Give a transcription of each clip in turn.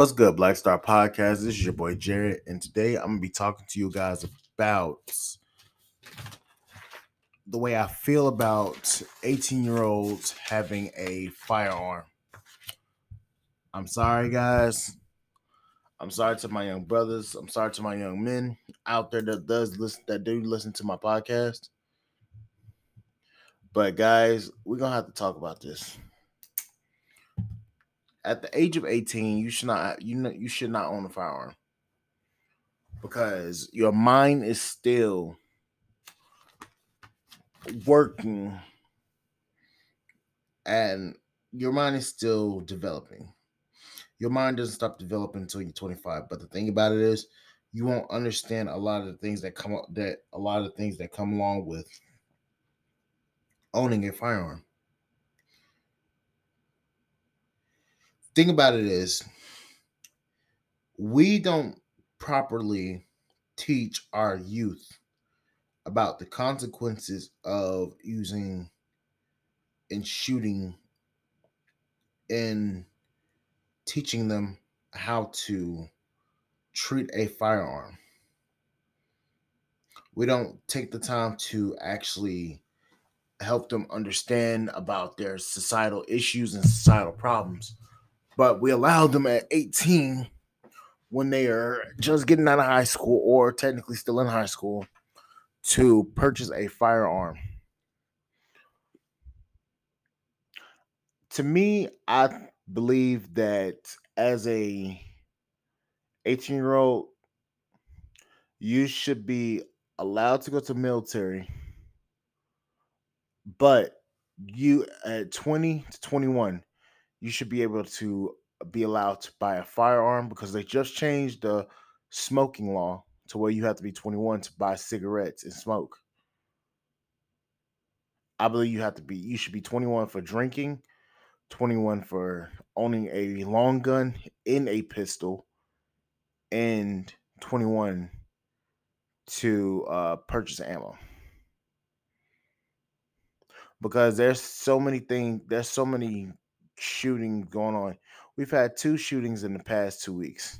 What's good, Black Star Podcast? This is your boy Jared, and today I'm gonna be talking to you guys about the way I feel about 18 year olds having a firearm. I'm sorry, guys. I'm sorry to my young brothers. I'm sorry to my young men out there that does listen that do listen to my podcast. But guys, we're gonna have to talk about this at the age of 18, you should not you know you should not own a firearm because your mind is still working and your mind is still developing. Your mind doesn't stop developing until you're 25. But the thing about it is, you won't understand a lot of the things that come up that a lot of the things that come along with owning a firearm. Thing about it is we don't properly teach our youth about the consequences of using and shooting and teaching them how to treat a firearm. We don't take the time to actually help them understand about their societal issues and societal problems but we allowed them at 18 when they are just getting out of high school or technically still in high school to purchase a firearm. To me, I believe that as a 18 year old, you should be allowed to go to military, but you at 20 to 21, you should be able to be allowed to buy a firearm because they just changed the smoking law to where you have to be 21 to buy cigarettes and smoke. I believe you have to be you should be 21 for drinking, 21 for owning a long gun in a pistol, and 21 to uh, purchase ammo. Because there's so many things, there's so many shooting going on. We've had two shootings in the past two weeks.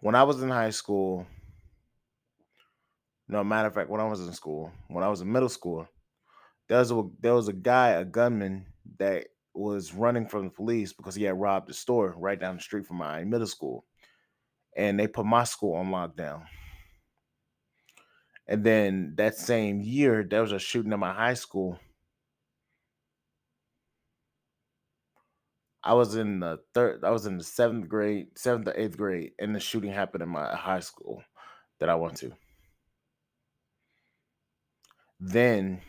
When I was in high school, no matter of fact, when I was in school, when I was in middle school, there was a there was a guy, a gunman that was running from the police because he had robbed a store right down the street from my middle school, and they put my school on lockdown. And then that same year, there was a shooting at my high school. I was in the third, I was in the seventh grade, seventh or eighth grade, and the shooting happened in my high school that I went to. Then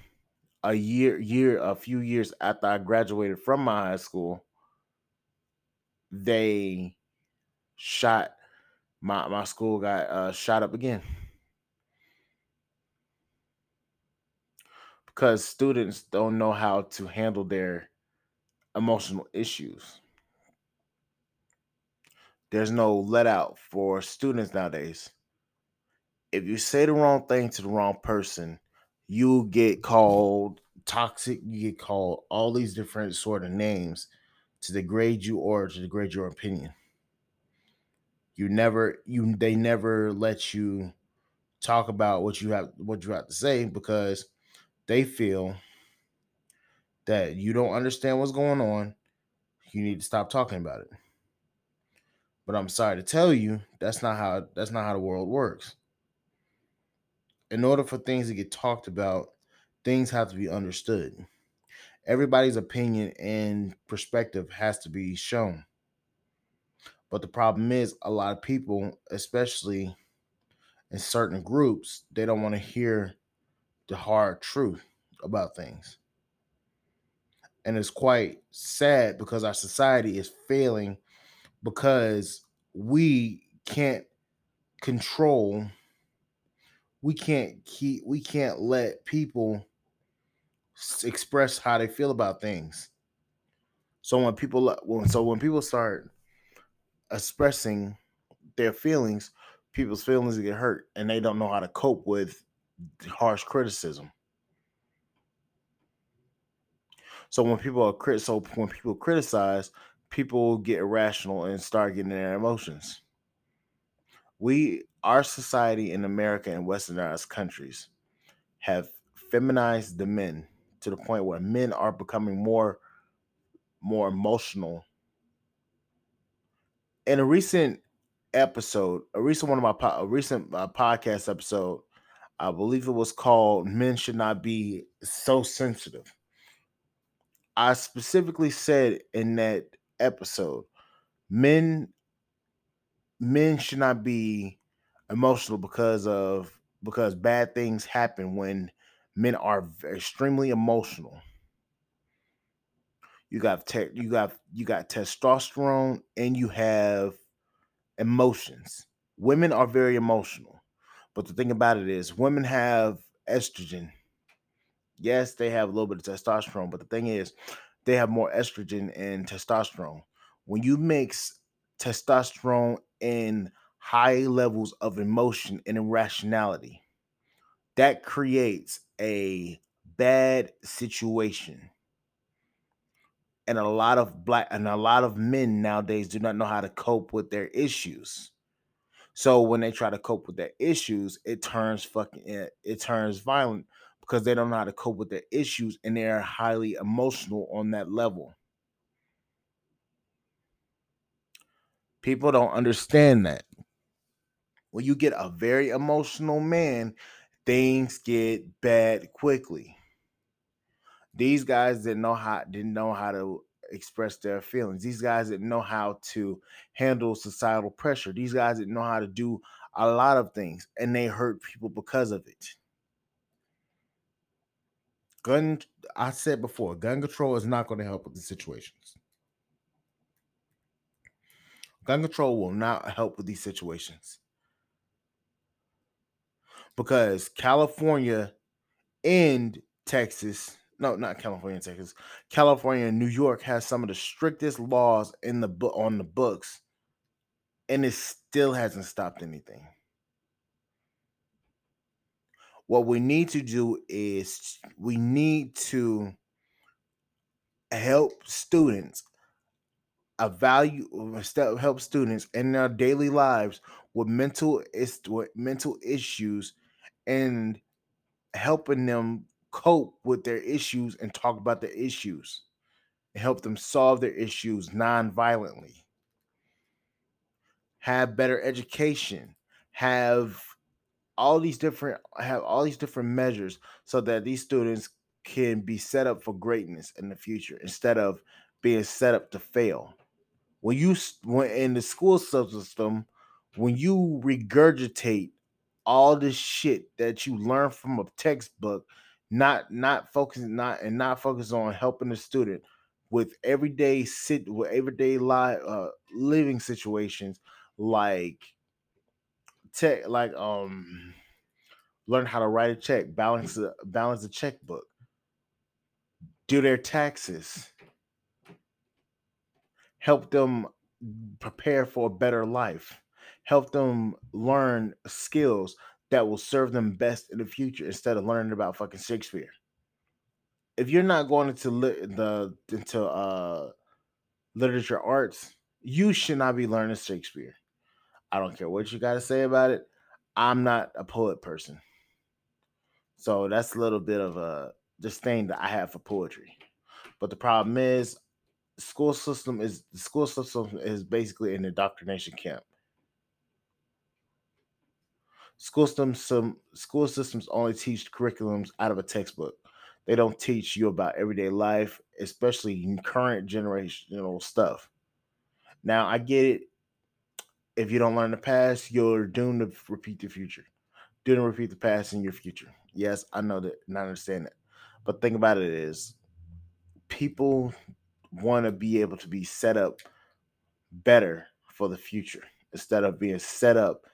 a year, year, a few years after I graduated from my high school, they shot my my school got uh, shot up again. Because students don't know how to handle their emotional issues. There's no let out for students nowadays. If you say the wrong thing to the wrong person, you get called toxic, you get called all these different sort of names to degrade you or to degrade your opinion. You never you they never let you talk about what you have what you have to say because they feel that you don't understand what's going on, you need to stop talking about it. But I'm sorry to tell you, that's not how that's not how the world works. In order for things to get talked about, things have to be understood. Everybody's opinion and perspective has to be shown. But the problem is a lot of people, especially in certain groups, they don't want to hear the hard truth about things. And it's quite sad because our society is failing because we can't control we can't keep we can't let people express how they feel about things so when people when so when people start expressing their feelings people's feelings get hurt and they don't know how to cope with harsh criticism So when people are crit, so when people criticize, people get irrational and start getting their emotions. We, our society in America and Westernized countries, have feminized the men to the point where men are becoming more, more emotional. In a recent episode, a recent one of my po- a recent uh, podcast episode, I believe it was called "Men Should Not Be So Sensitive." I specifically said in that episode, men men should not be emotional because of because bad things happen when men are extremely emotional. You got te- you got you got testosterone and you have emotions. Women are very emotional. But the thing about it is women have estrogen. Yes, they have a little bit of testosterone, but the thing is they have more estrogen and testosterone. When you mix testosterone and high levels of emotion and irrationality, that creates a bad situation. And a lot of black and a lot of men nowadays do not know how to cope with their issues. So when they try to cope with their issues, it turns fucking it, it turns violent because they don't know how to cope with their issues and they're highly emotional on that level. People don't understand that. When you get a very emotional man, things get bad quickly. These guys didn't know how didn't know how to express their feelings. These guys didn't know how to handle societal pressure. These guys didn't know how to do a lot of things, and they hurt people because of it. Gun, I said before, gun control is not going to help with the situations. Gun control will not help with these situations because California and Texas, no, not California and Texas, California and New York has some of the strictest laws in the book on the books, and it still hasn't stopped anything. What we need to do is we need to help students evaluate help students in their daily lives with mental with mental issues and helping them cope with their issues and talk about their issues and help them solve their issues non-violently. Have better education. Have all these different have all these different measures so that these students can be set up for greatness in the future instead of being set up to fail. When you when in the school system when you regurgitate all this shit that you learn from a textbook not not focusing not and not focus on helping the student with everyday sit with everyday life uh, living situations like tech like um learn how to write a check balance a balance a checkbook do their taxes help them prepare for a better life, help them learn skills that will serve them best in the future instead of learning about fucking Shakespeare. If you're not going into li- the into uh literature arts, you should not be learning Shakespeare. I don't care what you got to say about it. I'm not a poet person. So that's a little bit of a disdain that I have for poetry. But the problem is school system is the school system is basically an indoctrination camp. School systems some school systems only teach curriculums out of a textbook. They don't teach you about everyday life, especially current generational stuff. Now I get it. If you don't learn the past, you're doomed to repeat the future. Doomed to repeat the past in your future. Yes, I know that, and I understand that. But think about it is people want to be able to be set up better for the future instead of being set up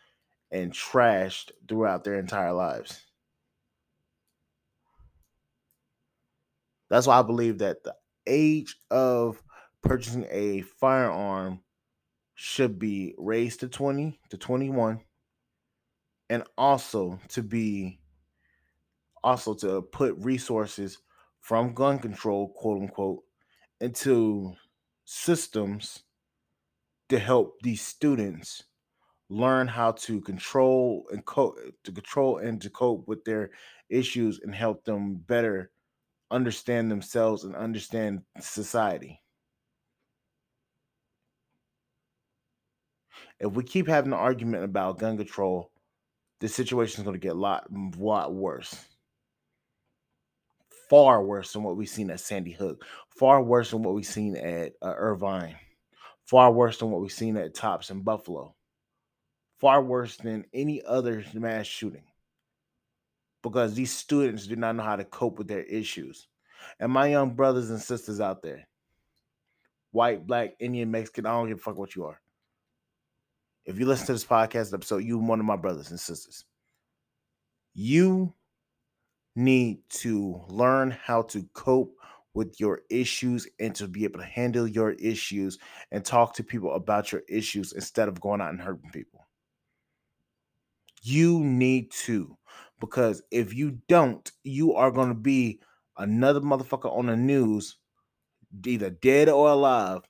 and trashed throughout their entire lives. That's why I believe that the age of purchasing a firearm should be raised to 20 to 21 and also to be also to put resources from gun control, quote unquote, into systems to help these students learn how to control and cope to control and to cope with their issues and help them better understand themselves and understand society. If we keep having an argument about gun control, the situation is going to get a lot, lot worse. Far worse than what we've seen at Sandy Hook. Far worse than what we've seen at uh, Irvine. Far worse than what we've seen at Tops and Buffalo. Far worse than any other mass shooting. Because these students do not know how to cope with their issues. And my young brothers and sisters out there, white, black, Indian, Mexican, I don't give a fuck what you are. If you listen to this podcast episode, you one of my brothers and sisters. You need to learn how to cope with your issues and to be able to handle your issues and talk to people about your issues instead of going out and hurting people. You need to, because if you don't, you are going to be another motherfucker on the news, either dead or alive.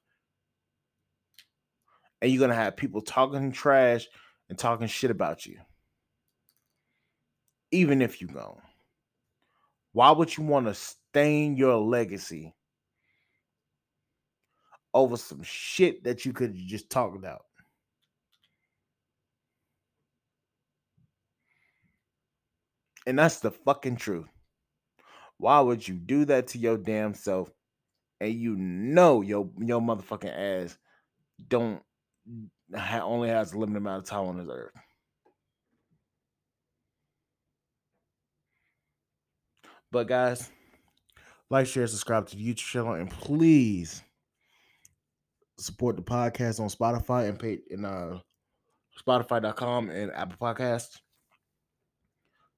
And you're going to have people talking trash and talking shit about you. Even if you go. Why would you want to stain your legacy over some shit that you could just talk about? And that's the fucking truth. Why would you do that to your damn self? And you know your your motherfucking ass don't ha- only has a limited amount of time on this earth. But guys, like, share, subscribe to the YouTube channel, and please support the podcast on Spotify and pay in uh Spotify.com and Apple Podcasts.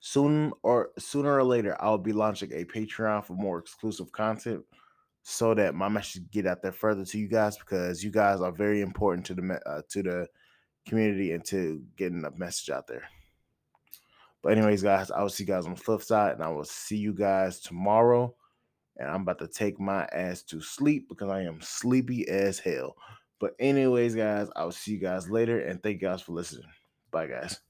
Soon or sooner or later, I'll be launching a Patreon for more exclusive content so that my message get out there further to you guys because you guys are very important to the uh, to the community and to getting the message out there. But anyways, guys, I will see you guys on the flip side, and I will see you guys tomorrow. And I'm about to take my ass to sleep because I am sleepy as hell. But anyways, guys, I will see you guys later, and thank you guys for listening. Bye, guys.